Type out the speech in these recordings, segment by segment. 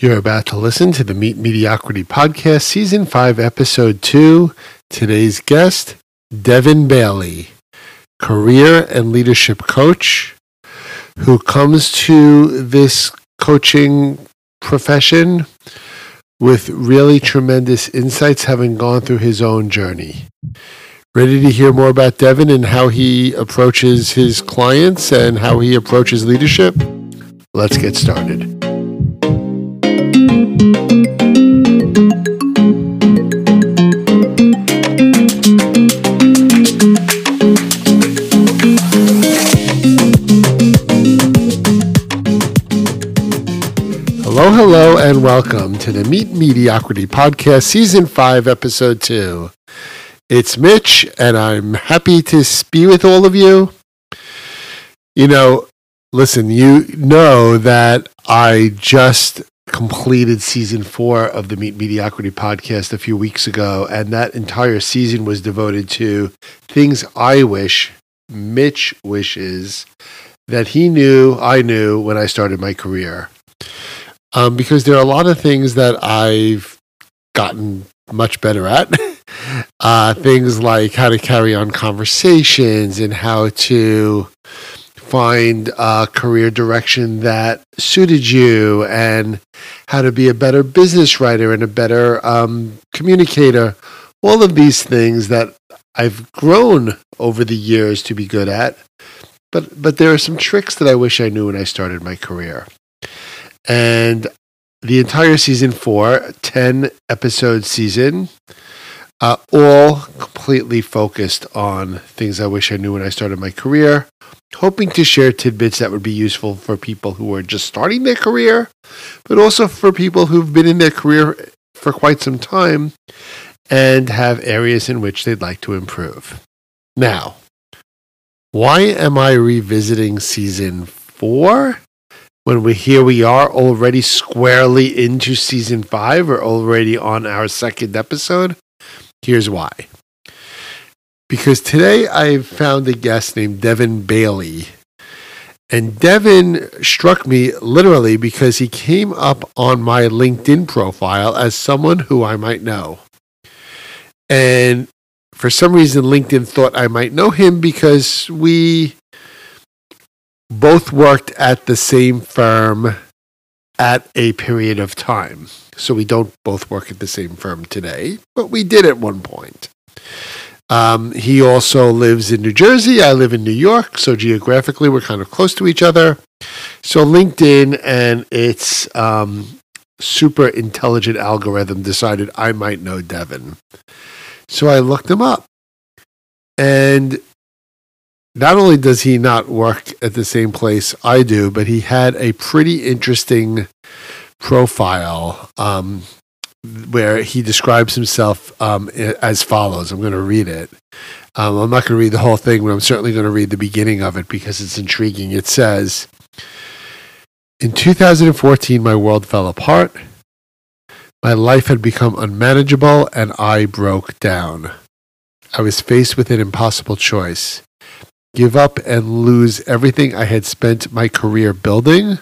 You're about to listen to the Meet Mediocrity Podcast, Season 5, Episode 2. Today's guest, Devin Bailey, career and leadership coach who comes to this coaching profession with really tremendous insights, having gone through his own journey. Ready to hear more about Devin and how he approaches his clients and how he approaches leadership? Let's get started. Hello, hello, and welcome to the Meet Mediocrity Podcast, Season 5, Episode 2. It's Mitch, and I'm happy to be with all of you. You know, listen, you know that I just completed season four of the Meet Mediocrity podcast a few weeks ago, and that entire season was devoted to things I wish Mitch wishes that he knew I knew when I started my career um, because there are a lot of things that I've gotten much better at. uh, things like how to carry on conversations and how to find a career direction that suited you and how to be a better business writer and a better um, communicator. All of these things that I've grown over the years to be good at. But, but there are some tricks that I wish I knew when I started my career. And the entire season four, 10 episode season, uh, all completely focused on things I wish I knew when I started my career. Hoping to share tidbits that would be useful for people who are just starting their career, but also for people who've been in their career for quite some time and have areas in which they'd like to improve. Now, why am I revisiting season four? when we here we are already squarely into season five or already on our second episode here's why. Because today i found a guest named devin bailey. And devin struck me literally because he came up on my linkedin profile as someone who i might know. And for some reason linkedin thought i might know him because we both worked at the same firm at a period of time. So we don't both work at the same firm today, but we did at one point. Um, he also lives in New Jersey. I live in New York. So geographically, we're kind of close to each other. So LinkedIn and its um, super intelligent algorithm decided I might know Devin. So I looked him up. And not only does he not work at the same place I do, but he had a pretty interesting profile um, where he describes himself um, as follows. I'm going to read it. Um, I'm not going to read the whole thing, but I'm certainly going to read the beginning of it because it's intriguing. It says, In 2014, my world fell apart. My life had become unmanageable and I broke down. I was faced with an impossible choice give up and lose everything I had spent my career building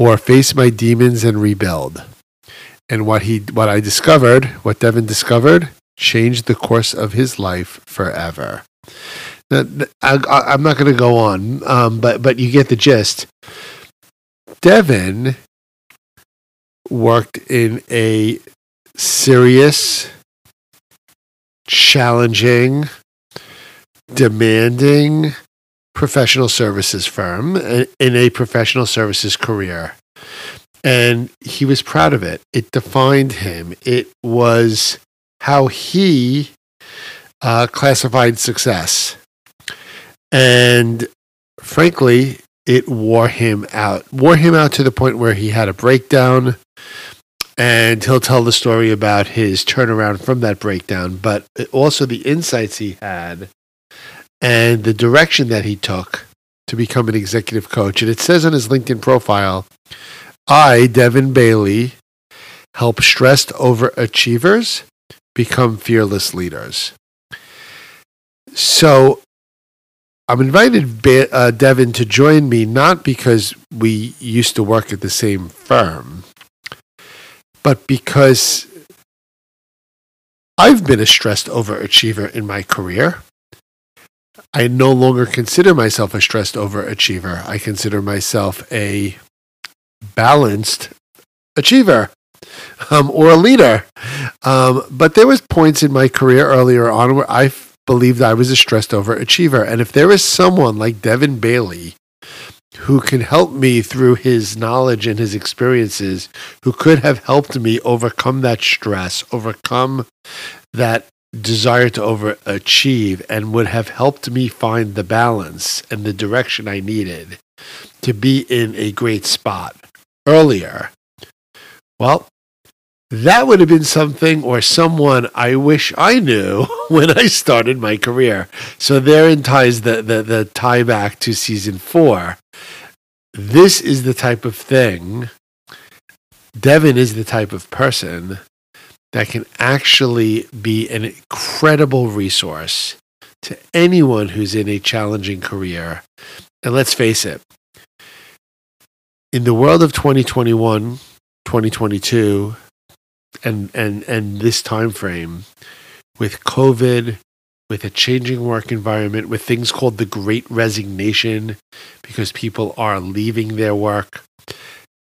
or face my demons and rebuild. And what he what I discovered, what Devin discovered, changed the course of his life forever. Now, I, am not going to go on, um, but but you get the gist. Devin worked in a serious, challenging, demanding professional services firm in a professional services career. And he was proud of it. It defined him. It was how he uh, classified success. And frankly, it wore him out, wore him out to the point where he had a breakdown. And he'll tell the story about his turnaround from that breakdown, but also the insights he had and the direction that he took to become an executive coach. And it says on his LinkedIn profile, I, Devin Bailey, help stressed overachievers become fearless leaders. So I'm invited Be- uh, Devin to join me not because we used to work at the same firm, but because I've been a stressed overachiever in my career. I no longer consider myself a stressed overachiever. I consider myself a balanced achiever um, or a leader. Um, but there was points in my career earlier on where I believed I was a stressed overachiever. And if there is someone like Devin Bailey who can help me through his knowledge and his experiences, who could have helped me overcome that stress, overcome that desire to overachieve, and would have helped me find the balance and the direction I needed to be in a great spot earlier. Well, that would have been something or someone I wish I knew when I started my career. So therein ties the, the, the tie back to season four. This is the type of thing, Devin is the type of person that can actually be an incredible resource to anyone who's in a challenging career. And let's face it, in the world of 2021, 2022, and and and this time frame with covid with a changing work environment with things called the great resignation because people are leaving their work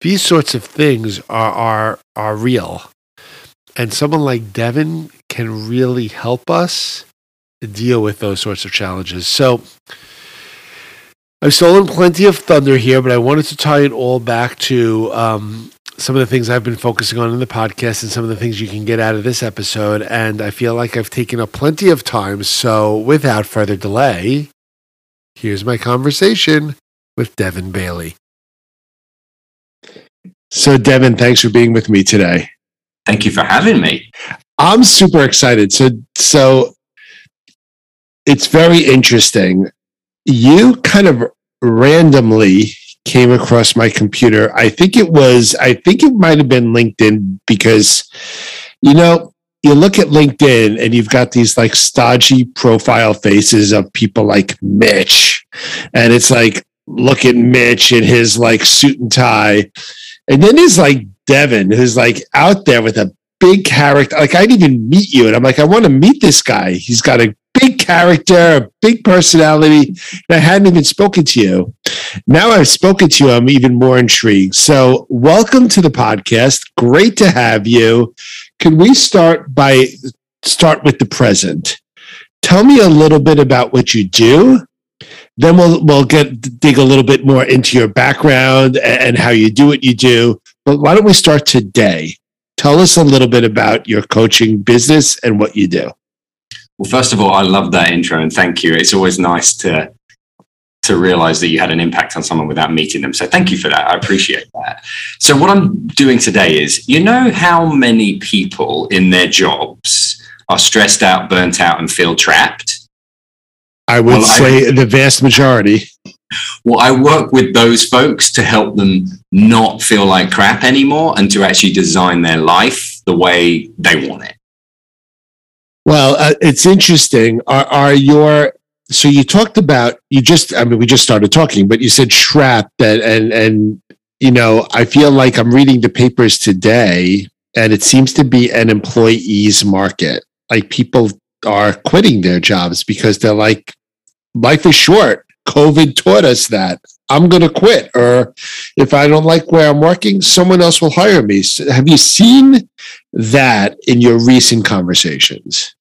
these sorts of things are are are real and someone like devin can really help us deal with those sorts of challenges so I've stolen plenty of thunder here, but I wanted to tie it all back to um, some of the things I've been focusing on in the podcast and some of the things you can get out of this episode. And I feel like I've taken up plenty of time. So without further delay, here's my conversation with Devin Bailey. So, Devin, thanks for being with me today. Thank you for having me. I'm super excited. So, so it's very interesting. You kind of randomly came across my computer. I think it was, I think it might have been LinkedIn because, you know, you look at LinkedIn and you've got these like stodgy profile faces of people like Mitch. And it's like, look at Mitch in his like suit and tie. And then there's like Devin, who's like out there with a big character. Like I didn't even meet you. And I'm like, I want to meet this guy. He's got a big character, a big personality. And I hadn't even spoken to you. Now I've spoken to you, I'm even more intrigued. So, welcome to the podcast. Great to have you. Can we start by start with the present? Tell me a little bit about what you do. Then we'll we'll get dig a little bit more into your background and how you do what you do. But why don't we start today? Tell us a little bit about your coaching business and what you do. Well, first of all, I love that intro and thank you. It's always nice to to realize that you had an impact on someone without meeting them. So thank you for that. I appreciate that. So what I'm doing today is, you know how many people in their jobs are stressed out, burnt out, and feel trapped? I would well, say I, the vast majority. Well, I work with those folks to help them not feel like crap anymore and to actually design their life the way they want it. Well, uh, it's interesting. Are, are your so you talked about you just I mean we just started talking, but you said trapped and and and you know I feel like I'm reading the papers today, and it seems to be an employees market. Like people are quitting their jobs because they're like, life is short. COVID taught us that. I'm going to quit. Or if I don't like where I'm working, someone else will hire me. So have you seen that in your recent conversations?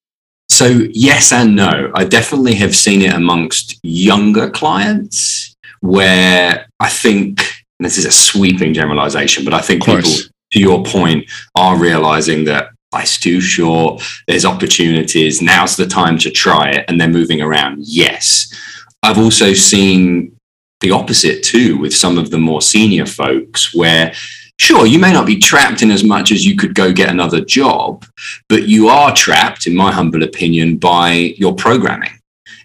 So, yes and no. I definitely have seen it amongst younger clients where I think this is a sweeping generalization, but I think people, to your point, are realizing that life's too short, there's opportunities, now's the time to try it, and they're moving around. Yes. I've also seen the opposite too with some of the more senior folks where sure, you may not be trapped in as much as you could go get another job, but you are trapped, in my humble opinion, by your programming,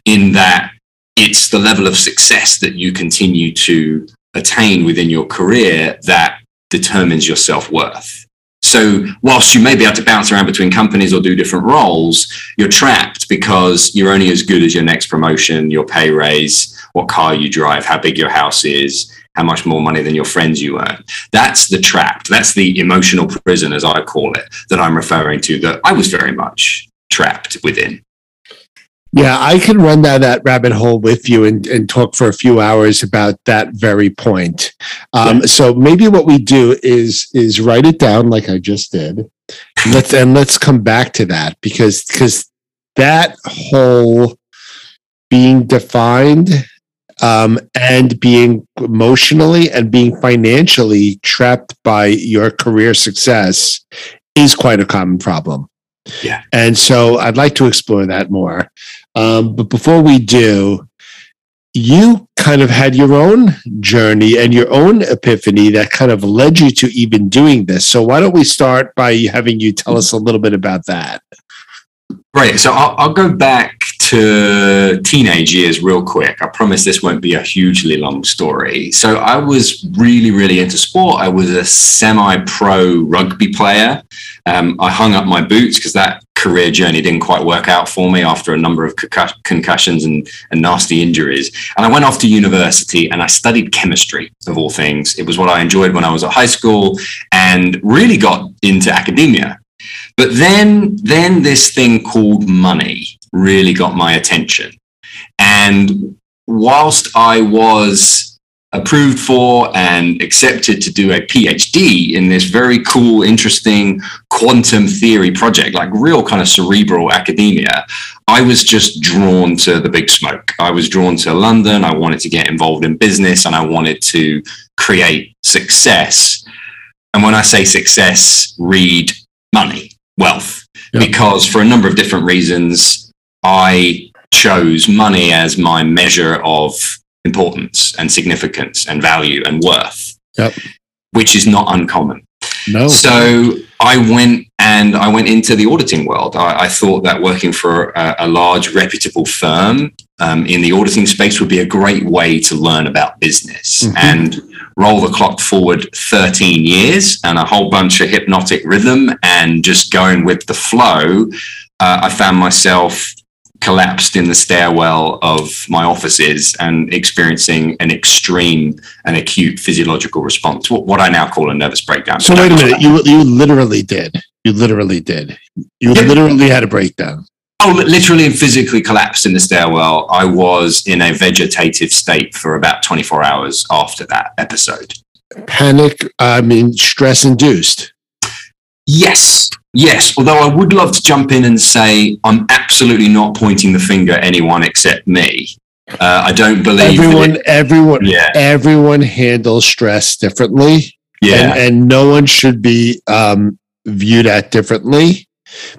in that it's the level of success that you continue to attain within your career that determines your self worth. So, whilst you may be able to bounce around between companies or do different roles, you're trapped because you're only as good as your next promotion, your pay raise, what car you drive, how big your house is, how much more money than your friends you earn. That's the trap. That's the emotional prison, as I call it, that I'm referring to, that I was very much trapped within. Yeah, I can run down that rabbit hole with you and, and talk for a few hours about that very point. Um, yeah. So maybe what we do is is write it down like I just did. Let's and let's come back to that because because that whole being defined um, and being emotionally and being financially trapped by your career success is quite a common problem. Yeah. And so I'd like to explore that more. Um, but before we do, you kind of had your own journey and your own epiphany that kind of led you to even doing this. So why don't we start by having you tell us a little bit about that? Right. So I'll, I'll, go back to teenage years real quick. I promise this won't be a hugely long story. So I was really, really into sport. I was a semi pro rugby player. Um, I hung up my boots because that career journey didn't quite work out for me after a number of concussions and, and nasty injuries. And I went off to university and I studied chemistry, of all things. It was what I enjoyed when I was at high school and really got into academia. But then, then this thing called money really got my attention. And whilst I was approved for and accepted to do a PhD in this very cool, interesting quantum theory project, like real kind of cerebral academia, I was just drawn to the big smoke. I was drawn to London. I wanted to get involved in business and I wanted to create success. And when I say success, read money wealth yep. because for a number of different reasons, I chose money as my measure of importance and significance and value and worth, yep. which is not uncommon. No. So I went and I went into the auditing world. I, I thought that working for a, a large, reputable firm um, in the auditing space would be a great way to learn about business. Mm-hmm. And roll the clock forward 13 years and a whole bunch of hypnotic rhythm and just going with the flow, uh, I found myself collapsed in the stairwell of my offices and experiencing an extreme and acute physiological response, what I now call a nervous breakdown. So wait a minute, you you literally did. You literally did. You yeah. literally had a breakdown. Oh, literally and physically collapsed in the stairwell. I was in a vegetative state for about 24 hours after that episode. Panic, I mean, stress induced. Yes, yes. Although I would love to jump in and say I'm absolutely not pointing the finger at anyone except me. Uh, I don't believe everyone. It, everyone, yeah. everyone handles stress differently. Yeah, and, and no one should be um, viewed at differently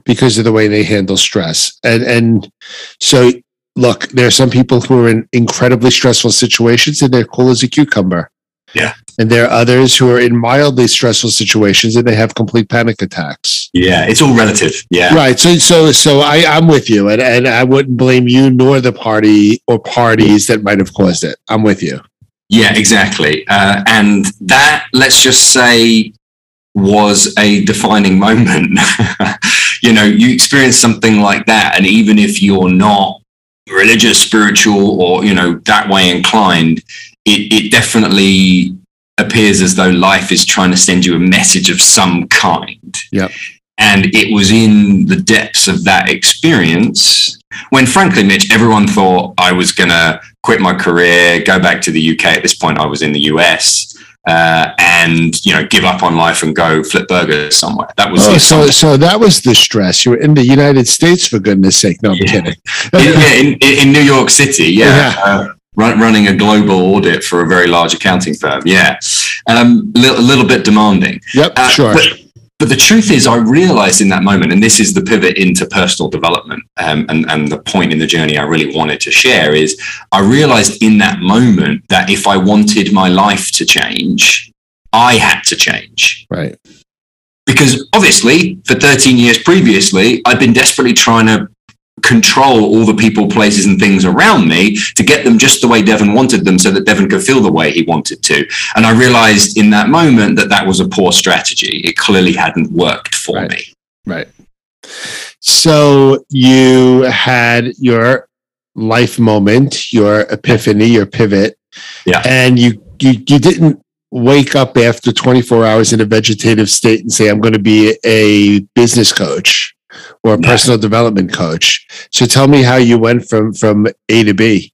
because of the way they handle stress. And and so look, there are some people who are in incredibly stressful situations and they're cool as a cucumber. Yeah. And there are others who are in mildly stressful situations and they have complete panic attacks. Yeah, it's all relative. Yeah. Right. So so so I, I'm with you and, and I wouldn't blame you nor the party or parties that might have caused it. I'm with you. Yeah, exactly. Uh, and that, let's just say, was a defining moment. you know, you experience something like that, and even if you're not religious, spiritual, or you know that way inclined, it, it definitely appears as though life is trying to send you a message of some kind. Yep. And it was in the depths of that experience when, frankly, Mitch, everyone thought I was going to quit my career, go back to the UK. At this point, I was in the US uh, and you know give up on life and go flip burgers somewhere. That was oh, so. So that was the stress. You were in the United States for goodness sake. No, I'm yeah. kidding. yeah, in, in, New York City. Yeah. yeah. Uh, run, running a global audit for a very large accounting firm. Yeah, um, a little bit demanding. Yep, uh, sure. But, but the truth is, I realized in that moment, and this is the pivot into personal development, um, and, and the point in the journey I really wanted to share is I realized in that moment that if I wanted my life to change, I had to change. Right. Because obviously, for 13 years previously, I'd been desperately trying to control all the people, places, and things around me to get them just the way Devin wanted them so that Devin could feel the way he wanted to. And I realized in that moment that that was a poor strategy. It clearly hadn't worked for right. me. Right. So you had your life moment, your epiphany, your pivot. Yeah. And you you, you didn't wake up after 24 hours in a vegetative state and say, I'm going to be a business coach or a no. personal development coach. So tell me how you went from, from A to B.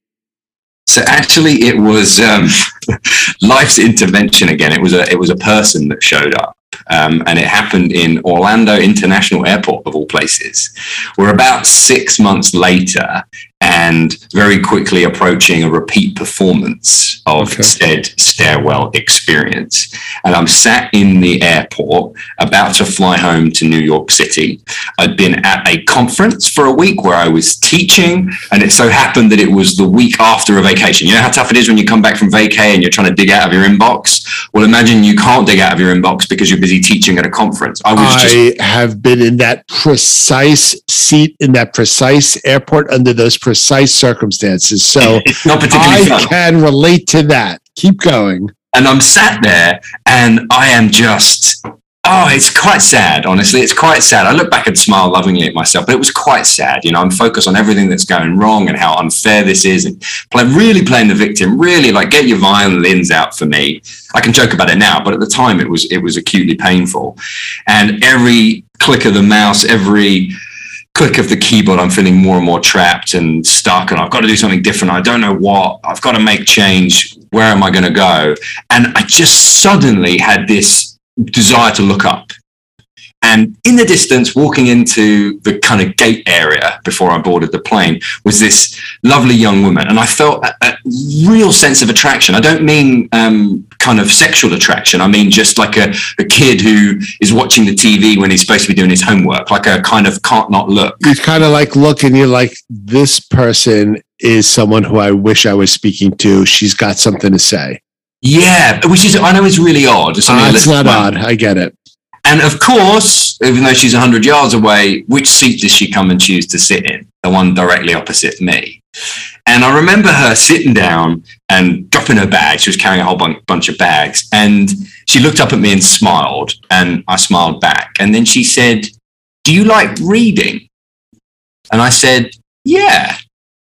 So actually, it was um, life's intervention again. It was a it was a person that showed up, um, and it happened in Orlando International Airport of all places. We're about six months later, and very quickly approaching a repeat performance of okay. said stairwell experience. And I'm sat in the airport about to fly home to New York City. I'd been at a conference for a week where I was teaching, and it so happened that it was the week after a vacation. You know how tough it is when you come back from vacay and you're trying to dig out of your inbox? Well, imagine you can't dig out of your inbox because you're busy teaching at a conference. I was I just- have been in that precise seat in that precise airport under those precise circumstances. So I can relate to that. Keep going. And I'm sat there and I am just, oh, it's quite sad, honestly. It's quite sad. I look back and smile lovingly at myself, but it was quite sad. You know, I'm focused on everything that's going wrong and how unfair this is and play, really playing the victim, really like get your violins out for me. I can joke about it now, but at the time it was, it was acutely painful. And every click of the mouse, every click of the keyboard, I'm feeling more and more trapped and stuck, and I've got to do something different. I don't know what. I've got to make change. Where am I going to go? And I just suddenly had this desire to look up. And in the distance, walking into the kind of gate area before I boarded the plane, was this lovely young woman. And I felt a, a real sense of attraction. I don't mean um, kind of sexual attraction. I mean just like a, a kid who is watching the TV when he's supposed to be doing his homework, like a kind of can't not look. You kind of like look and you're like, this person is someone who I wish I was speaking to. She's got something to say. Yeah, which is I know is really odd. It's, uh, it's not odd. I get it. And of course, even though she's 100 yards away, which seat does she come and choose to sit in? The one directly opposite me. And I remember her sitting down and dropping her bag. She was carrying a whole bunch of bags. And she looked up at me and smiled. And I smiled back. And then she said, Do you like reading? And I said, Yeah,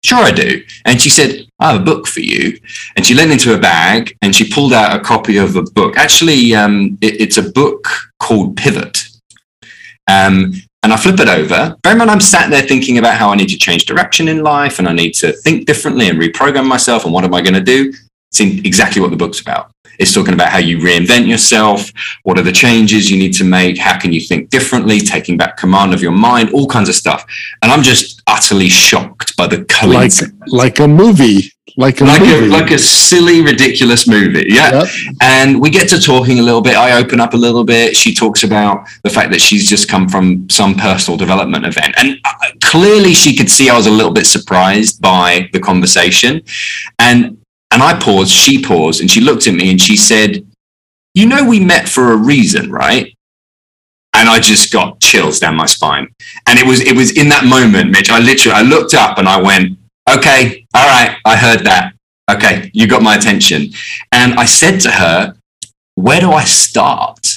sure I do. And she said, I have a book for you. And she leaned into her bag and she pulled out a copy of a book. Actually, um, it, it's a book called Pivot. Um, and I flip it over. Very much I'm sat there thinking about how I need to change direction in life and I need to think differently and reprogram myself and what am I going to do? It's exactly what the book's about. It's talking about how you reinvent yourself. What are the changes you need to make? How can you think differently? Taking back command of your mind, all kinds of stuff. And I'm just utterly shocked by the coincidence. Like, like a movie. Like a like movie. a like a silly, ridiculous movie. Yeah. Yep. And we get to talking a little bit. I open up a little bit. She talks about the fact that she's just come from some personal development event. And uh, clearly she could see I was a little bit surprised by the conversation. And and I paused, she paused, and she looked at me and she said, You know, we met for a reason, right? And I just got chills down my spine. And it was it was in that moment, Mitch. I literally I looked up and I went, Okay, all right, I heard that. Okay, you got my attention. And I said to her, Where do I start?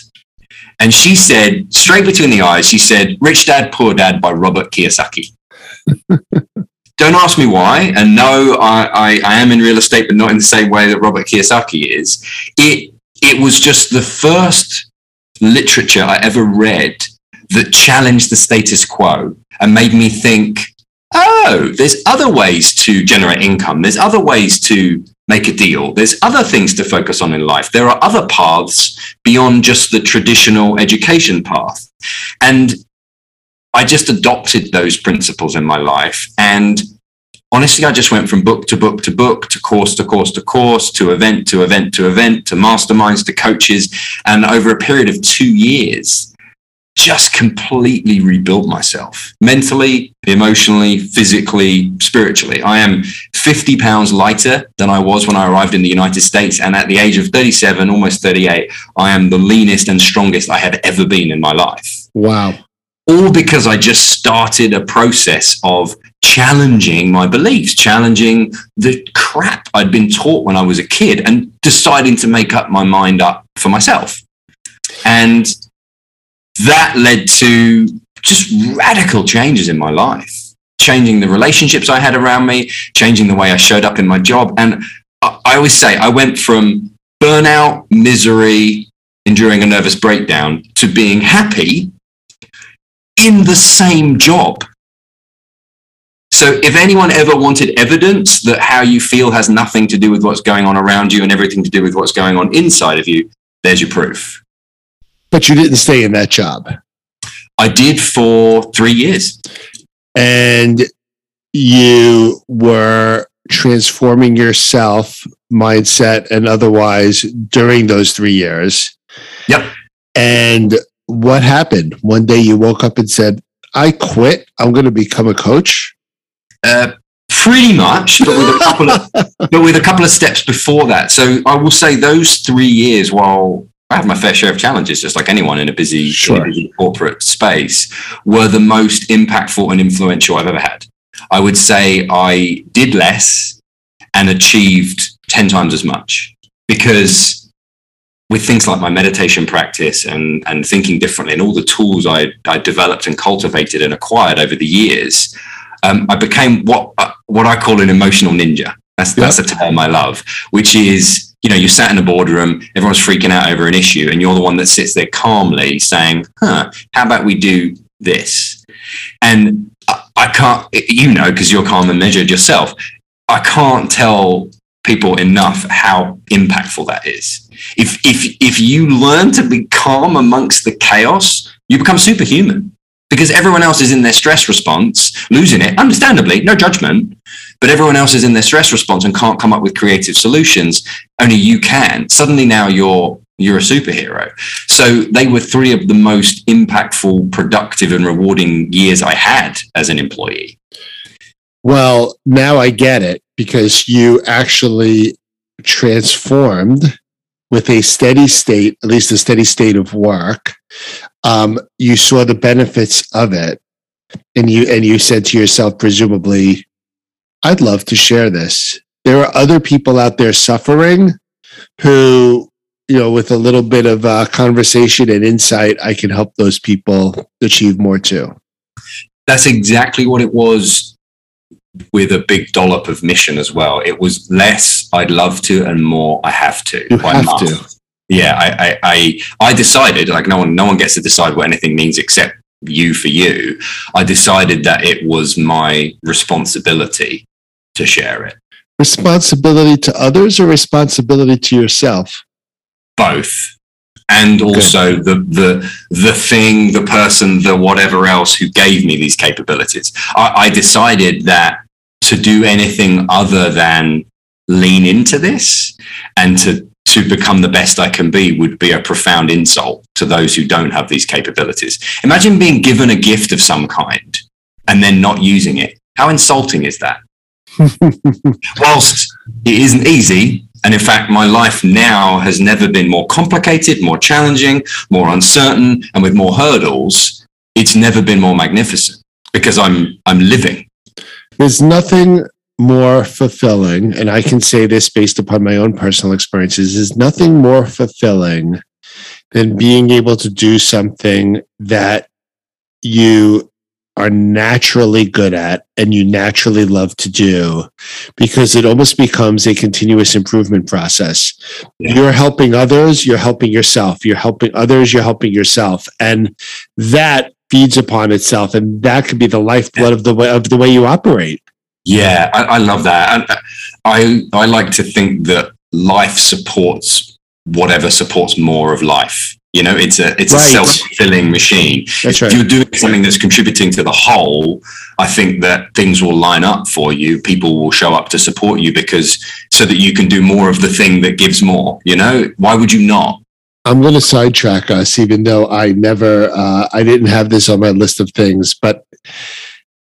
And she said, straight between the eyes, she said, Rich Dad, Poor Dad by Robert Kiyosaki. don't ask me why. And no, I, I, I, am in real estate, but not in the same way that Robert Kiyosaki is. It it was just the first literature I ever read that challenged the status quo and made me think, oh, there's other ways to generate income. There's other ways to make a deal. There's other things to focus on in life. There are other paths beyond just the traditional education path. And I just adopted those principles in my life. And honestly, I just went from book to book to book to course to course to course to event to event to event to masterminds to coaches. And over a period of two years, just completely rebuilt myself mentally, emotionally, physically, spiritually. I am 50 pounds lighter than I was when I arrived in the United States. And at the age of 37, almost 38, I am the leanest and strongest I have ever been in my life. Wow all because I just started a process of challenging my beliefs, challenging the crap I'd been taught when I was a kid, and deciding to make up my mind up for myself. And that led to just radical changes in my life, changing the relationships I had around me, changing the way I showed up in my job. And I always say I went from burnout, misery, enduring a nervous breakdown to being happy in the same job. So if anyone ever wanted evidence that how you feel has nothing to do with what's going on around you and everything to do with what's going on inside of you, there's your proof. But you didn't stay in that job. I did for three years. And you were transforming yourself, mindset, and otherwise during those three years. Yep. And what happened? One day you woke up and said, I quit. I'm going to become a coach. Uh, pretty much, but with a couple of but with a couple of steps before that. So I will say those three years, while I had my fair share of challenges, just like anyone in a busy, sure. in a busy corporate space, were the most impactful and influential I've ever had. I would say I did less and achieved 10 times as much because with things like my meditation practice and, and thinking differently and all the tools I, I developed and cultivated and acquired over the years, um, I became what, uh, what I call an emotional ninja. That's, that's a term I love, which is, you know, you're sat in a boardroom, everyone's freaking out over an issue, and you're the one that sits there calmly saying, huh, how about we do this? And I can't, you know, because you're calm and measured yourself. I can't tell people enough how impactful that is. If if if you learn to be calm amongst the chaos, you become superhuman because everyone else is in their stress response, losing it, understandably, no judgment, but everyone else is in their stress response and can't come up with creative solutions. Only you can. Suddenly now you're you're a superhero. So they were three of the most impactful, productive, and rewarding years I had as an employee. Well, now I get it because you actually transformed with a steady state, at least a steady state of work. Um, you saw the benefits of it, and you and you said to yourself, presumably, "I'd love to share this." There are other people out there suffering who you know, with a little bit of uh, conversation and insight, I can help those people achieve more too. That's exactly what it was with a big dollop of mission as well. It was less I'd love to and more I have to. You have must. to. Yeah, I, I, I, I decided like no one, no one gets to decide what anything means except you for you. I decided that it was my responsibility to share it. Responsibility to others or responsibility to yourself? both and also the the the thing, the person, the whatever else who gave me these capabilities. I, I, decided that to do anything other than lean into this and to to become the best I can be would be a profound insult to those who don't have these capabilities. Imagine being given a gift of some kind and then not using it. How insulting is that? Whilst it isn't easy, and in fact, my life now has never been more complicated, more challenging, more uncertain, and with more hurdles. It's never been more magnificent because I'm I'm living. There's nothing more fulfilling, and I can say this based upon my own personal experiences, is nothing more fulfilling than being able to do something that you are naturally good at and you naturally love to do because it almost becomes a continuous improvement process. Yeah. You're helping others, you're helping yourself, you're helping others, you're helping yourself. And that feeds upon itself and that could be the lifeblood of the way of the way you operate. Yeah, I, I love that. And uh, I I like to think that life supports whatever supports more of life. You know, it's a it's right. a self fulfilling machine. That's right. If you're doing something that's contributing to the whole, I think that things will line up for you. People will show up to support you because so that you can do more of the thing that gives more. You know, why would you not? I'm going to sidetrack us, even though I never, uh, I didn't have this on my list of things, but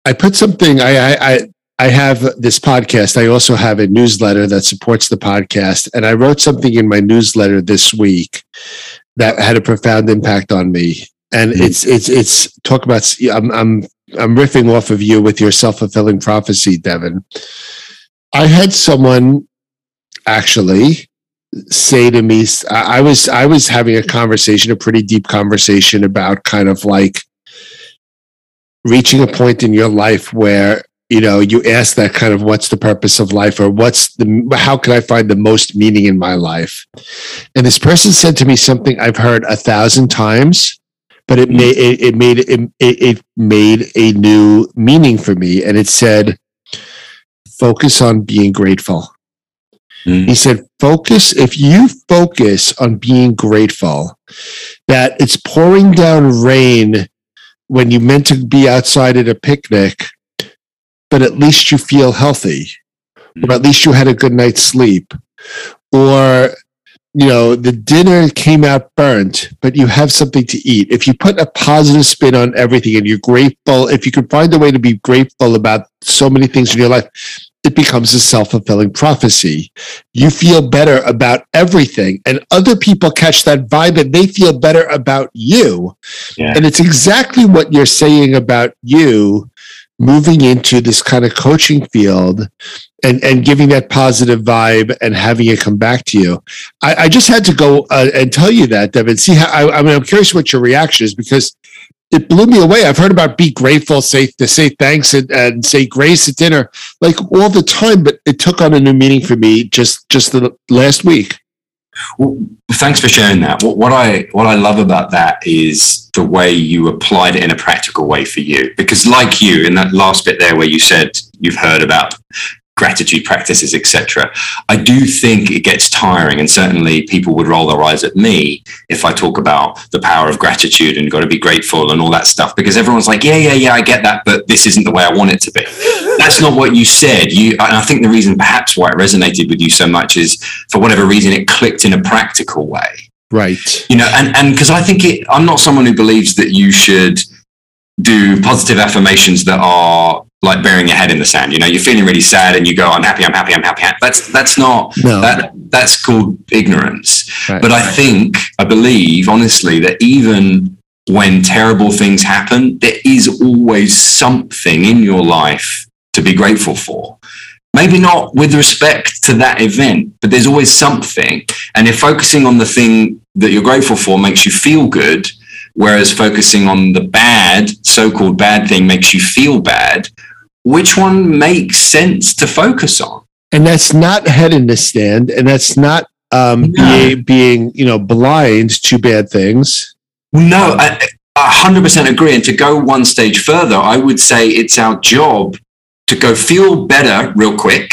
I put something. I, I, I I have this podcast. I also have a newsletter that supports the podcast. And I wrote something in my newsletter this week that had a profound impact on me. And mm-hmm. it's it's it's talk about I'm I'm I'm riffing off of you with your self-fulfilling prophecy, Devin. I had someone actually say to me I was I was having a conversation, a pretty deep conversation about kind of like reaching a point in your life where you know, you ask that kind of what's the purpose of life or what's the, how can I find the most meaning in my life? And this person said to me something I've heard a thousand times, but it made, it, it made, it, it made a new meaning for me. And it said, focus on being grateful. Mm. He said, focus, if you focus on being grateful, that it's pouring down rain when you meant to be outside at a picnic, but at least you feel healthy, or at least you had a good night's sleep, or you know the dinner came out burnt, but you have something to eat. If you put a positive spin on everything and you're grateful, if you can find a way to be grateful about so many things in your life, it becomes a self fulfilling prophecy. You feel better about everything, and other people catch that vibe and they feel better about you. Yeah. And it's exactly what you're saying about you moving into this kind of coaching field and, and giving that positive vibe and having it come back to you. I, I just had to go uh, and tell you that, Devin. See how I, I mean, I'm curious what your reaction is because it blew me away. I've heard about be grateful, say to say thanks and, and say grace at dinner, like all the time, but it took on a new meaning for me just just the last week. Well, thanks for sharing that. What, what I what I love about that is the way you applied it in a practical way for you. Because, like you, in that last bit there where you said you've heard about gratitude practices, etc. I do think it gets tiring, and certainly people would roll their eyes at me if I talk about the power of gratitude and got to be grateful and all that stuff, because everyone's like, yeah, yeah, yeah, I get that, but this isn't the way I want it to be. That's not what you said. You, and I think the reason perhaps why it resonated with you so much is for whatever reason it clicked in a practical way. Right. You know, and and because I think it, I'm not someone who believes that you should do positive affirmations that are like burying your head in the sand. You know, you're feeling really sad and you go, I'm happy, I'm happy, I'm happy. That's that's not no. that that's called ignorance. Right. But I think, I believe honestly that even when terrible things happen, there is always something in your life to be grateful for. Maybe not with respect to that event, but there's always something. And if focusing on the thing that you're grateful for makes you feel good, whereas focusing on the bad, so called bad thing makes you feel bad, which one makes sense to focus on? And that's not head in the stand, and that's not um, no. being, being, you know, blind to bad things. No, I, I 100% agree. And to go one stage further, I would say it's our job to go feel better real quick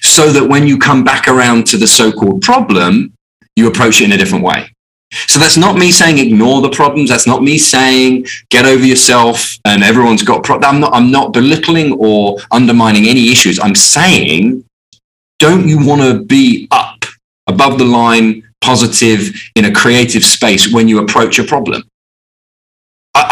so that when you come back around to the so called problem, you approach it in a different way. So that's not me saying ignore the problems. That's not me saying get over yourself and everyone's got problems. I'm not, I'm not belittling or undermining any issues. I'm saying, don't you want to be up above the line, positive in a creative space when you approach a problem?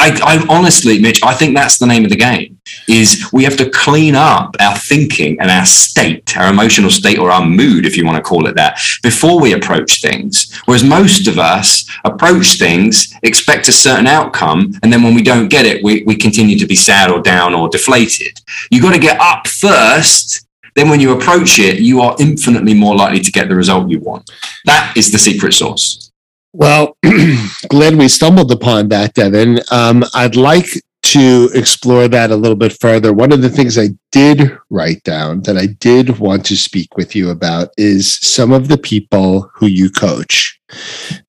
I, I, honestly, Mitch, I think that's the name of the game. Is we have to clean up our thinking and our state, our emotional state, or our mood, if you want to call it that, before we approach things. Whereas most of us approach things, expect a certain outcome, and then when we don't get it, we, we continue to be sad or down or deflated. You've got to get up first. Then, when you approach it, you are infinitely more likely to get the result you want. That is the secret sauce. Well, glad we stumbled upon that, Devin. Um, I'd like to explore that a little bit further. One of the things I did write down that I did want to speak with you about is some of the people who you coach.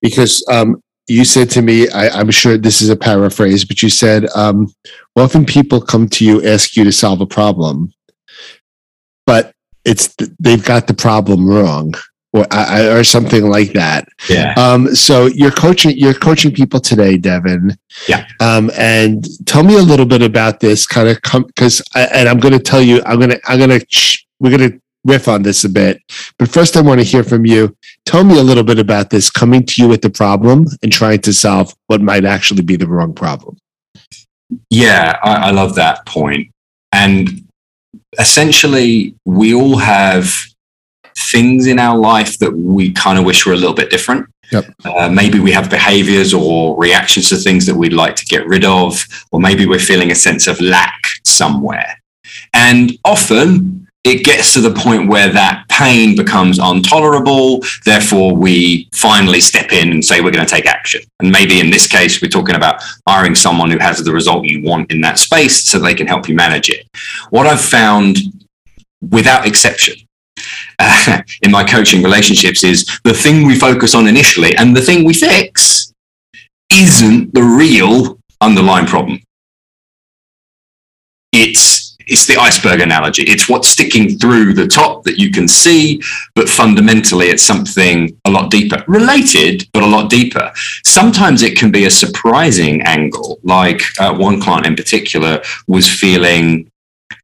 Because um, you said to me, I, am sure this is a paraphrase, but you said, um, often people come to you, ask you to solve a problem, but it's they've got the problem wrong or, or something like that. Yeah. Um, so you're coaching you're coaching people today, Devin. Yeah. Um, and tell me a little bit about this kind of because and I'm going to tell you I'm going to I'm going to we're going to riff on this a bit, but first I want to hear from you. Tell me a little bit about this coming to you with the problem and trying to solve what might actually be the wrong problem. Yeah, I, I love that point. And essentially, we all have things in our life that we kind of wish were a little bit different. Yep. Uh, maybe we have behaviors or reactions to things that we'd like to get rid of, or maybe we're feeling a sense of lack somewhere. And often it gets to the point where that pain becomes intolerable. Therefore, we finally step in and say we're going to take action. And maybe in this case, we're talking about hiring someone who has the result you want in that space so they can help you manage it. What I've found, without exception, uh, in my coaching relationships is the thing we focus on initially and the thing we fix isn't the real underlying problem. It's it's the iceberg analogy. It's what's sticking through the top that you can see, but fundamentally it's something a lot deeper. Related, but a lot deeper. Sometimes it can be a surprising angle, like uh, one client in particular was feeling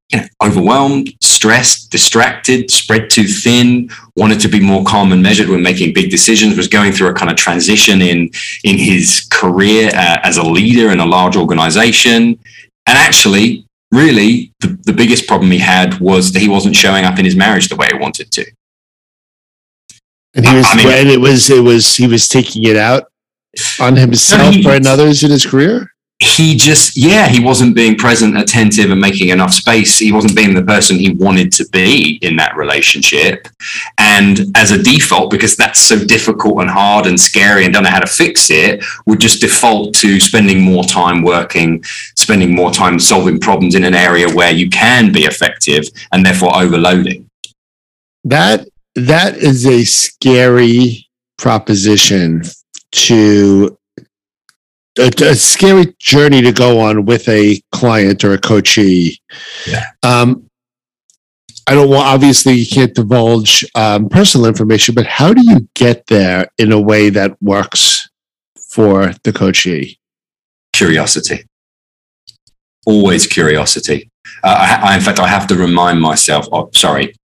you know, overwhelmed, stressed, distracted, spread too thin, wanted to be more calm and measured when making big decisions, was going through a kind of transition in, in his career uh, as a leader in a large organization. And actually, really, the, the biggest problem he had was that he wasn't showing up in his marriage the way he wanted to. And he was, I mean, it was, it was, he was taking it out on himself no, or on others in his career he just yeah he wasn't being present attentive and making enough space. He wasn't being the person he wanted to be in that relationship. And as a default because that's so difficult and hard and scary and don't know how to fix it would just default to spending more time working spending more time solving problems in an area where you can be effective and therefore overloading. That that is a scary proposition to a, a, scary journey to go on with a client or a coachee. Yeah. Um, I don't want, obviously, you can't divulge um, personal information, but how do you get there in a way that works for the coachee? Curiosity. Always curiosity. Uh, I, I, in fact, I have to remind myself, oh, sorry,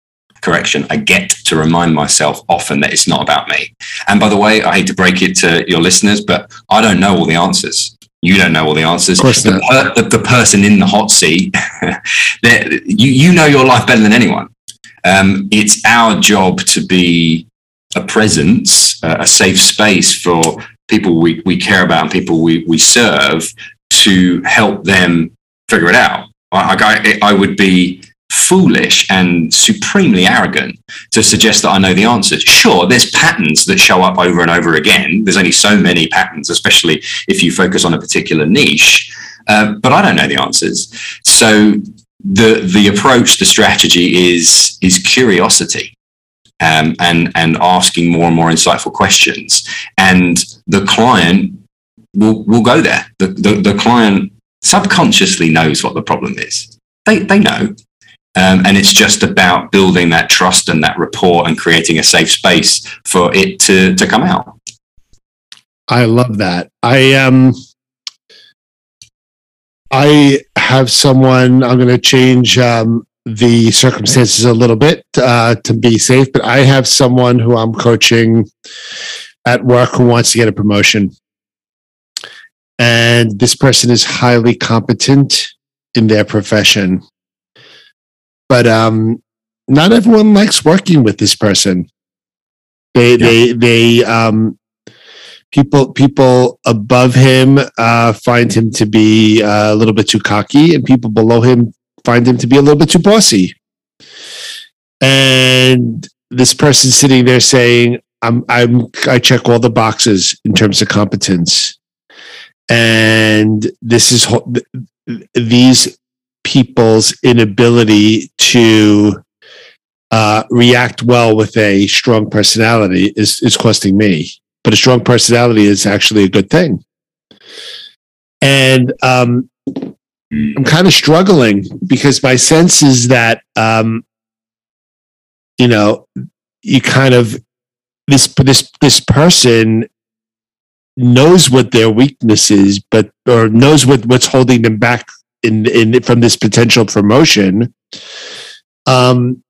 correction, I get to remind myself often that it's not about me. And by the way, I hate to break it to your listeners, but I don't know all the answers. You don't know all the answers. Of course the, per, the, the person in the hot seat, you, you know your life better than anyone. Um, it's our job to be a presence, uh, a safe space for people we, we care about and people we, we serve to help them figure it out. I, I, I would be foolish and supremely arrogant to suggest that I know the answers. Sure, there's patterns that show up over and over again. There's only so many patterns, especially if you focus on a particular niche. Uh, but I don't know the answers. So the the approach, the strategy is is curiosity. Um, and and asking more and more insightful questions, and the client will will go there. The, the the client subconsciously knows what the problem is. They they know um, and it's just about building that trust and that rapport and creating a safe space for it to, to come out. I love that. I um I have someone I'm going to change um, the circumstances a little bit uh, to be safe, but I have someone who I'm coaching at work who wants to get a promotion. And this person is highly competent in their profession but um, not everyone likes working with this person. They yeah. they they um, people people above him uh, find him to be uh, a little bit too cocky, and people below him find him to be a little bit too bossy. And this person sitting there saying, "I'm I'm I check all the boxes in terms of competence." And this is these people's inability to uh, react well with a strong personality is is costing me. But a strong personality is actually a good thing. And um, I'm kind of struggling because my sense is that um, you know you kind of this this this person knows what their weakness is, but or knows what what's holding them back in in from this potential promotion um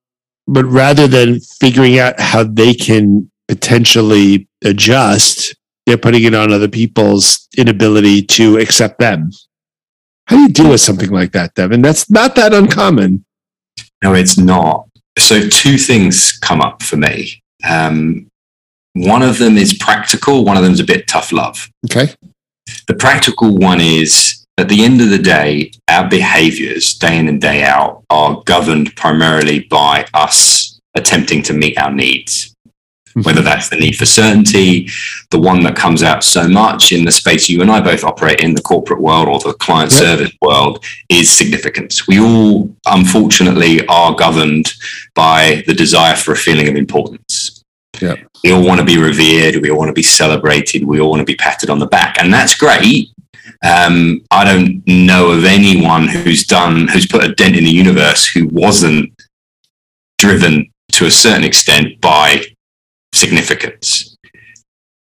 but rather than figuring out how they can potentially adjust they're putting it on other people's inability to accept them. How do you deal with something like that devin? That's not that uncommon. No it's not. So two things come up for me. Um, one of them is practical one of them is a bit tough love. Okay. The practical one is at the end of the day, our behaviors day in and day out are governed primarily by us attempting to meet our needs. Mm-hmm. Whether that's the need for certainty, the one that comes out so much in the space you and I both operate in, the corporate world or the client yep. service world, is significance. We all, unfortunately, are governed by the desire for a feeling of importance. Yep. We all want to be revered. We all want to be celebrated. We all want to be patted on the back. And that's great. Um, I don't know of anyone who's done, who's put a dent in the universe who wasn't driven to a certain extent by significance.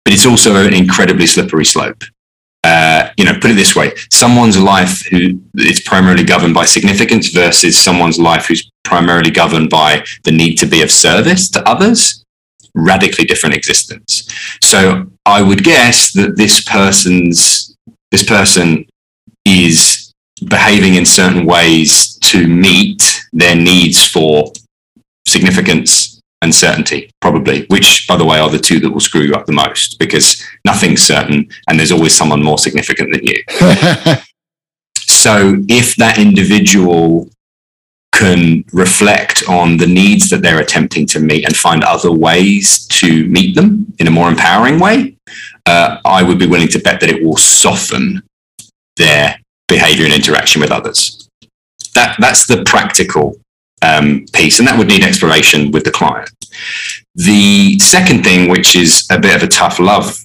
But it's also an incredibly slippery slope. Uh, you know, put it this way: someone's life who is primarily governed by significance versus someone's life who's primarily governed by the need to be of service to others. Radically different existence. So I would guess that this person's this person is behaving in certain ways to meet their needs for significance and certainty, probably, which, by the way, are the two that will screw you up the most because nothing's certain and there's always someone more significant than you. so, if that individual can reflect on the needs that they're attempting to meet and find other ways to meet them in a more empowering way, uh, I would be willing to bet that it will soften their behavior and interaction with others. That, that's the practical um, piece, and that would need exploration with the client. The second thing, which is a bit of a tough love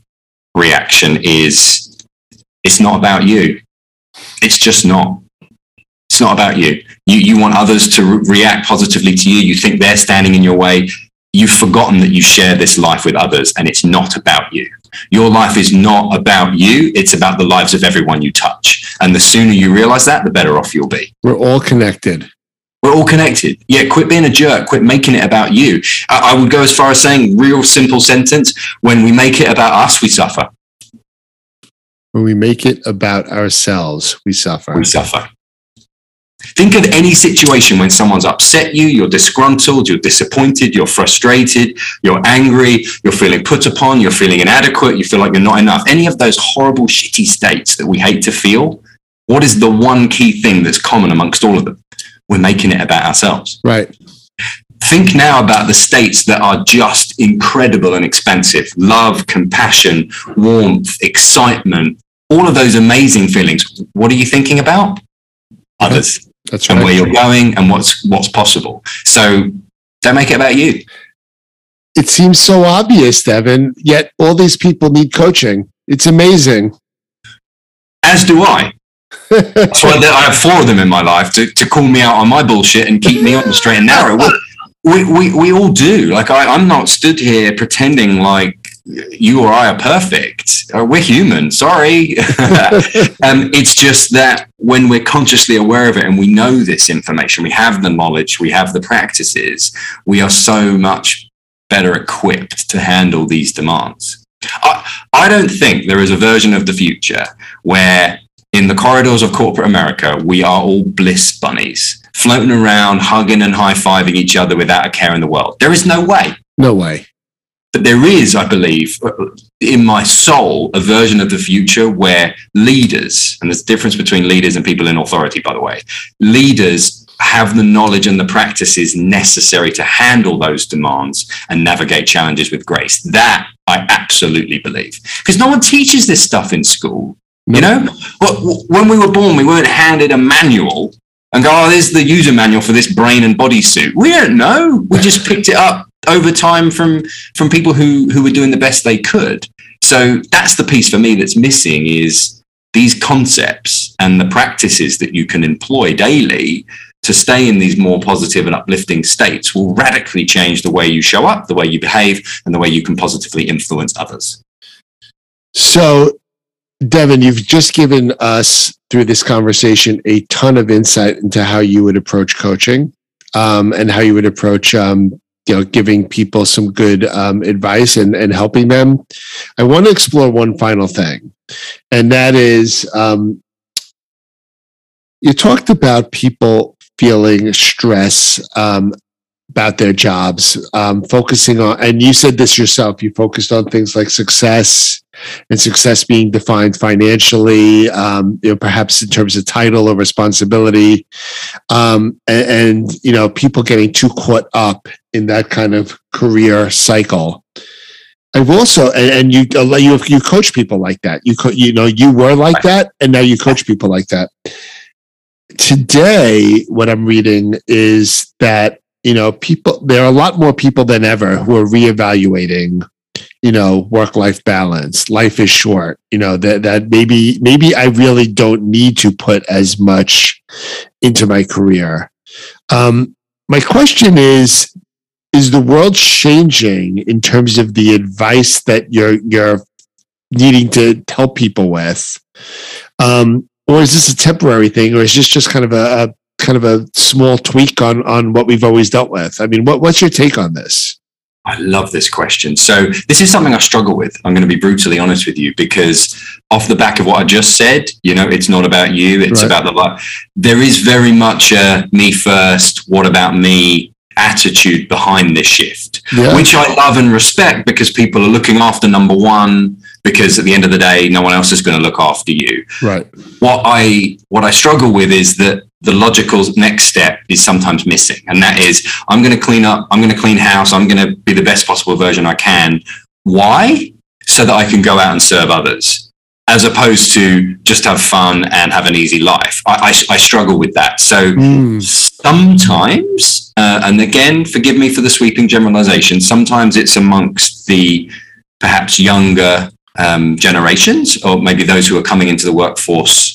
reaction, is it's not about you. It's just not. It's not about you. You, you want others to re- react positively to you. You think they're standing in your way. You've forgotten that you share this life with others and it's not about you. Your life is not about you. It's about the lives of everyone you touch. And the sooner you realize that, the better off you'll be. We're all connected. We're all connected. Yeah, quit being a jerk. Quit making it about you. I, I would go as far as saying, real simple sentence: when we make it about us, we suffer. When we make it about ourselves, we suffer. We suffer. Think of any situation when someone's upset you, you're disgruntled, you're disappointed, you're frustrated, you're angry, you're feeling put upon, you're feeling inadequate, you feel like you're not enough. Any of those horrible, shitty states that we hate to feel, what is the one key thing that's common amongst all of them? we're making it about ourselves. Right. Think now about the states that are just incredible and expensive love, compassion, warmth, excitement, all of those amazing feelings. What are you thinking about? Others. That's right. And where you're going and what's what's possible. So don't make it about you. It seems so obvious, Devin, yet all these people need coaching. It's amazing. As do I. That's why I have four of them in my life to, to call me out on my bullshit and keep me on the straight and narrow. we, we, we all do. Like, I, I'm not stood here pretending like you or I are perfect. Uh, we're human. Sorry. um, it's just that when we're consciously aware of it and we know this information, we have the knowledge, we have the practices, we are so much better equipped to handle these demands. I, I don't think there is a version of the future where in the corridors of corporate America, we are all bliss bunnies, floating around, hugging and high fiving each other without a care in the world. There is no way. No way. But there is, I believe, uh, in my soul, a version of the future where leaders, and there's a difference between leaders and people in authority, by the way, leaders have the knowledge and the practices necessary to handle those demands and navigate challenges with grace. That I absolutely believe. Because no one teaches this stuff in school. You know, when we were born, we weren't handed a manual and go, oh, there's the user manual for this brain and body suit. We don't know. We just picked it up over time from from people who who were doing the best they could. So that's the piece for me that's missing is these concepts and the practices that you can employ daily to stay in these more positive and uplifting states will radically change the way you show up, the way you behave, and the way you can positively influence others. So Devin, you've just given us through this conversation a ton of insight into how you would approach coaching um, and how you would approach, um, you know, giving people some good um, advice and, and helping them. I want to explore one final thing, and that is um, you talked about people feeling stress um, about their jobs, um, focusing on, and you said this yourself, you focused on things like success and success being defined financially, um, you know, perhaps in terms of title or responsibility, um, and, and, you know, people getting too caught up in that kind of career cycle. I've also, and, and you, you, you coach people like that. You, co- you know, you were like that, and now you coach people like that. Today, what I'm reading is that you know, people, there are a lot more people than ever who are reevaluating, you know, work life balance. Life is short, you know, that, that maybe, maybe I really don't need to put as much into my career. Um, my question is, is the world changing in terms of the advice that you're, you're needing to help people with? Um, or is this a temporary thing, or is this just kind of a, a kind of a small tweak on on what we've always dealt with. I mean, what, what's your take on this? I love this question. So this is something I struggle with. I'm going to be brutally honest with you because off the back of what I just said, you know, it's not about you. It's right. about the life. There is very much a me first. What about me? attitude behind this shift, yeah. which I love and respect because people are looking after number one. Because at the end of the day, no one else is going to look after you. Right. What I what I struggle with is that the logical next step is sometimes missing. And that is, I'm going to clean up, I'm going to clean house, I'm going to be the best possible version I can. Why? So that I can go out and serve others, as opposed to just have fun and have an easy life. I, I, I struggle with that. So mm. sometimes, uh, and again, forgive me for the sweeping generalization, sometimes it's amongst the perhaps younger um, generations, or maybe those who are coming into the workforce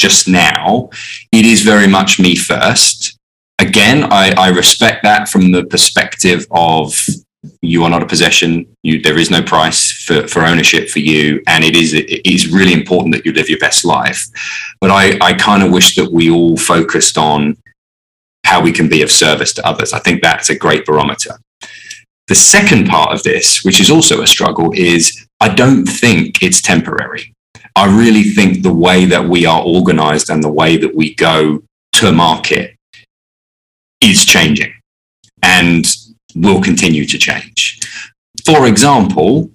just now, it is very much me first. Again, I, I respect that from the perspective of you are not a possession. You, there is no price for, for ownership for you, and it is it is really important that you live your best life. But I, I kind of wish that we all focused on how we can be of service to others. I think that's a great barometer. The second part of this, which is also a struggle, is I don't think it's temporary. I really think the way that we are organized and the way that we go to market is changing and will continue to change. For example,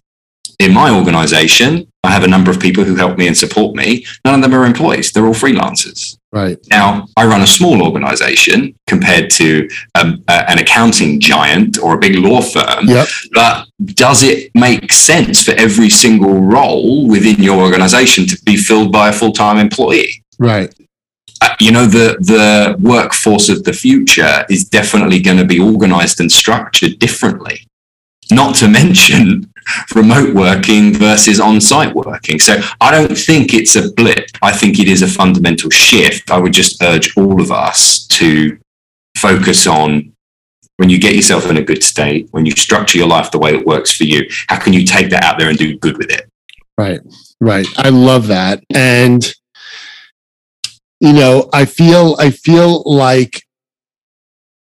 in my organization, I have a number of people who help me and support me. None of them are employees, they're all freelancers. Right. Now, I run a small organization compared to um, an accounting giant or a big law firm. Yep. But does it make sense for every single role within your organization to be filled by a full time employee? Right. Uh, you know, the, the workforce of the future is definitely going to be organized and structured differently. Not to mention remote working versus on site working. So I don't think it's a blip. I think it is a fundamental shift. I would just urge all of us to focus on when you get yourself in a good state, when you structure your life the way it works for you, how can you take that out there and do good with it? Right, right. I love that. And, you know, I feel, I feel like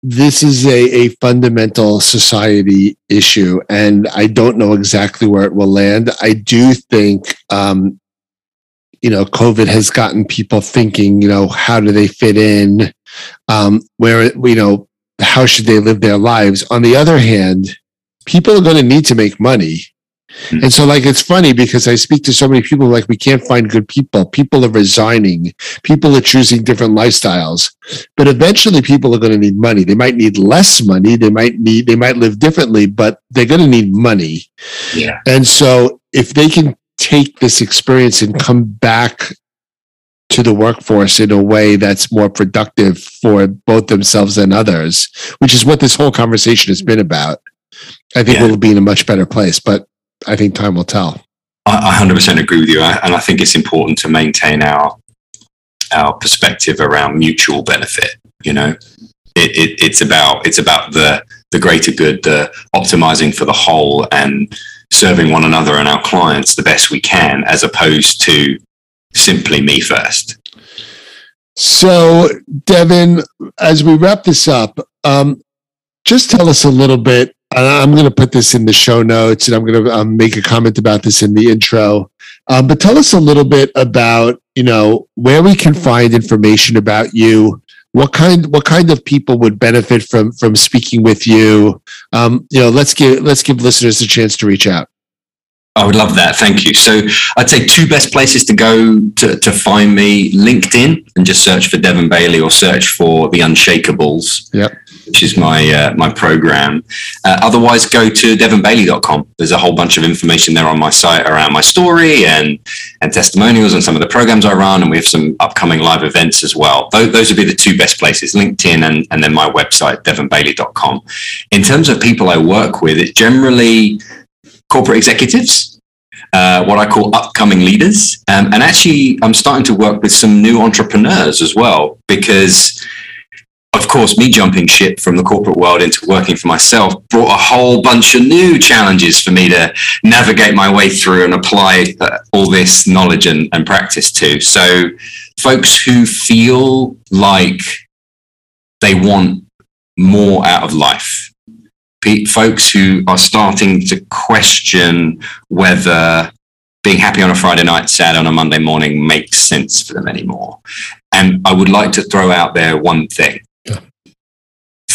this is a, a fundamental society issue, and I don't know exactly where it will land. I do think, um, you know, COVID has gotten people thinking, you know, how do they fit in? Um, where, you know, how should they live their lives? On the other hand, people are going to need to make money. And so, like, it's funny because I speak to so many people, like, we can't find good people. People are resigning. People are choosing different lifestyles. But eventually, people are going to need money. They might need less money. They might need, they might live differently, but they're going to need money. Yeah. And so, if they can take this experience and come back to the workforce in a way that's more productive for both themselves and others, which is what this whole conversation has been about, I think yeah. we'll be in a much better place. But I think time will tell. I 100% agree with you, and I think it's important to maintain our our perspective around mutual benefit. You know, it, it, it's about it's about the the greater good, the optimizing for the whole, and serving one another and our clients the best we can, as opposed to simply me first. So, Devin, as we wrap this up, um, just tell us a little bit I'm going to put this in the show notes and I'm going to um, make a comment about this in the intro. Um, but tell us a little bit about, you know, where we can find information about you, what kind what kind of people would benefit from from speaking with you? Um, you know, let's give let's give listeners a chance to reach out. I would love that. Thank you. So I'd say two best places to go to, to find me LinkedIn and just search for Devin Bailey or search for The Unshakables. Yep which is my uh, my program. Uh, otherwise, go to devonbailey.com. There's a whole bunch of information there on my site around my story and and testimonials and some of the programs I run, and we have some upcoming live events as well. Those, those would be the two best places: LinkedIn and and then my website, devonbailey.com. In terms of people I work with, it's generally corporate executives uh, what I call upcoming leaders. Um, and actually, I'm starting to work with some new entrepreneurs as well because of course, me jumping ship from the corporate world into working for myself brought a whole bunch of new challenges for me to navigate my way through and apply uh, all this knowledge and, and practice to. So, folks who feel like they want more out of life, folks who are starting to question whether being happy on a Friday night, sad on a Monday morning makes sense for them anymore. And I would like to throw out there one thing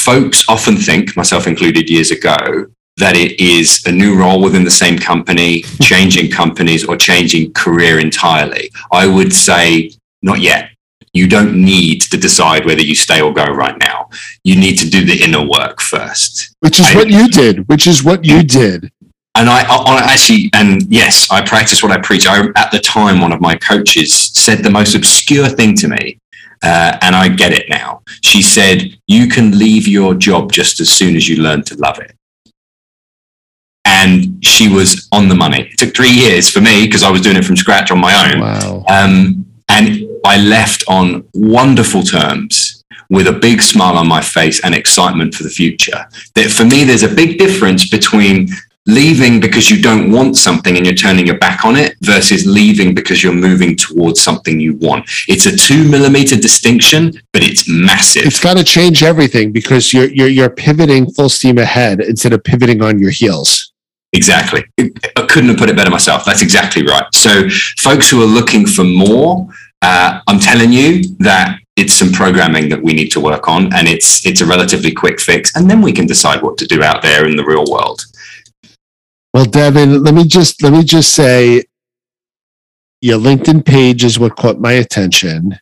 folks often think, myself included years ago, that it is a new role within the same company, changing companies, or changing career entirely. I would say, not yet. You don't need to decide whether you stay or go right now. You need to do the inner work first. Which is I, what you did. Which is what you did. And I, I, actually, and yes, I practice what I preach. I, at the time, one of my coaches said the most obscure thing to me uh, and I get it now. She said, You can leave your job just as soon as you learn to love it. And she was on the money. It took three years for me because I was doing it from scratch on my own. Wow. Um, and I left on wonderful terms with a big smile on my face and excitement for the future. That for me, there's a big difference between leaving because you don't want something and you're turning your back on it versus leaving because you're moving towards something you want. It's a two millimeter distinction, but it's massive. It's got to change everything because you're, you're, you're pivoting full steam ahead instead of pivoting on your heels. Exactly. I couldn't have put it better myself. That's exactly right. So folks who are looking for more, uh, I'm telling you that it's some programming that we need to work on and it's it's a relatively quick fix and then we can decide what to do out there in the real world well, Devin, let me just let me just say your LinkedIn page is what caught my attention.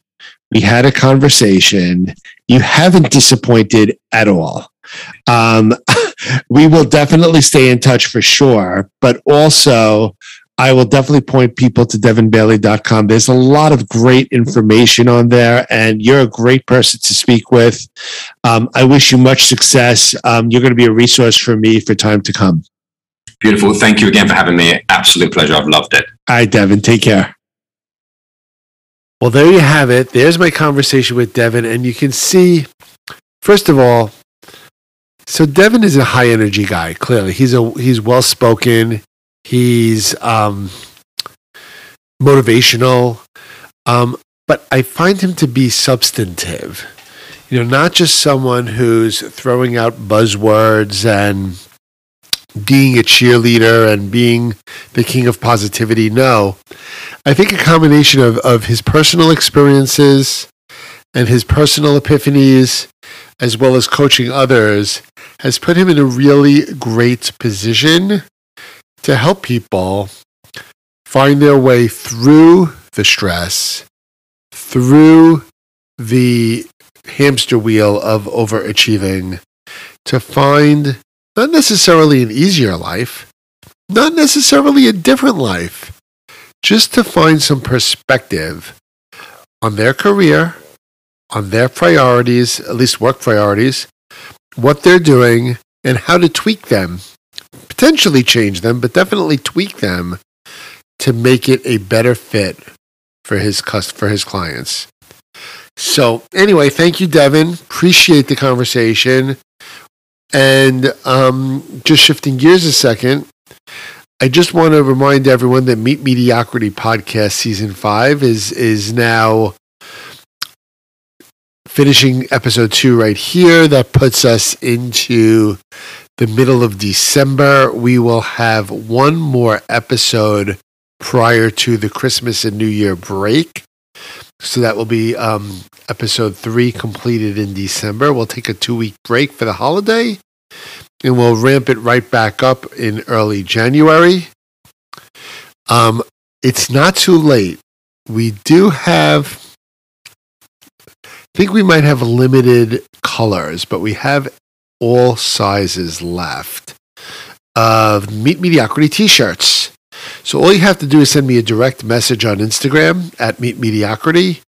We had a conversation. You haven't disappointed at all. Um, we will definitely stay in touch for sure, but also I will definitely point people to devonbailey.com. There's a lot of great information on there, and you're a great person to speak with. Um, I wish you much success. Um, you're going to be a resource for me for time to come. Beautiful. Thank you again for having me. Absolute pleasure. I've loved it. All right, Devin. Take care. Well, there you have it. There's my conversation with Devin. And you can see, first of all, so Devin is a high energy guy. Clearly, he's a he's well spoken. He's um, motivational, um, but I find him to be substantive. You know, not just someone who's throwing out buzzwords and being a cheerleader and being the king of positivity. No, I think a combination of, of his personal experiences and his personal epiphanies, as well as coaching others, has put him in a really great position to help people find their way through the stress, through the hamster wheel of overachieving, to find not necessarily an easier life, not necessarily a different life, just to find some perspective on their career, on their priorities, at least work priorities, what they're doing, and how to tweak them. Potentially change them, but definitely tweak them to make it a better fit for his for his clients. So anyway, thank you, Devin. Appreciate the conversation. And um, just shifting gears a second, I just want to remind everyone that Meet Mediocrity podcast season five is is now finishing episode two right here. That puts us into the middle of December. We will have one more episode prior to the Christmas and New Year break. So that will be um, episode three completed in December. We'll take a two week break for the holiday and we'll ramp it right back up in early January. Um, it's not too late. We do have, I think we might have limited colors, but we have all sizes left of Meet Mediocrity t shirts. So all you have to do is send me a direct message on Instagram at Meet Mediocrity,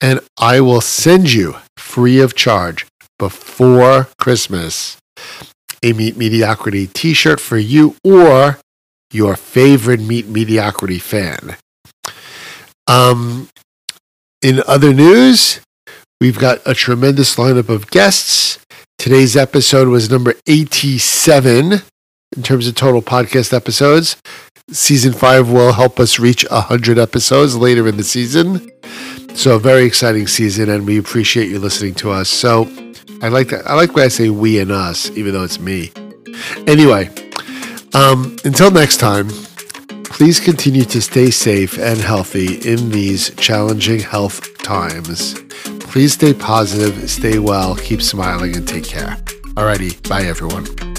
and I will send you free of charge before Christmas a Meet Mediocrity t shirt for you or your favorite Meet Mediocrity fan. Um, in other news, we've got a tremendous lineup of guests. Today's episode was number 87 in terms of total podcast episodes. Season five will help us reach 100 episodes later in the season. So, a very exciting season, and we appreciate you listening to us. So, I like that. I like when I say we and us, even though it's me. Anyway, um, until next time, please continue to stay safe and healthy in these challenging health times. Please stay positive, stay well, keep smiling, and take care. Alrighty, bye everyone.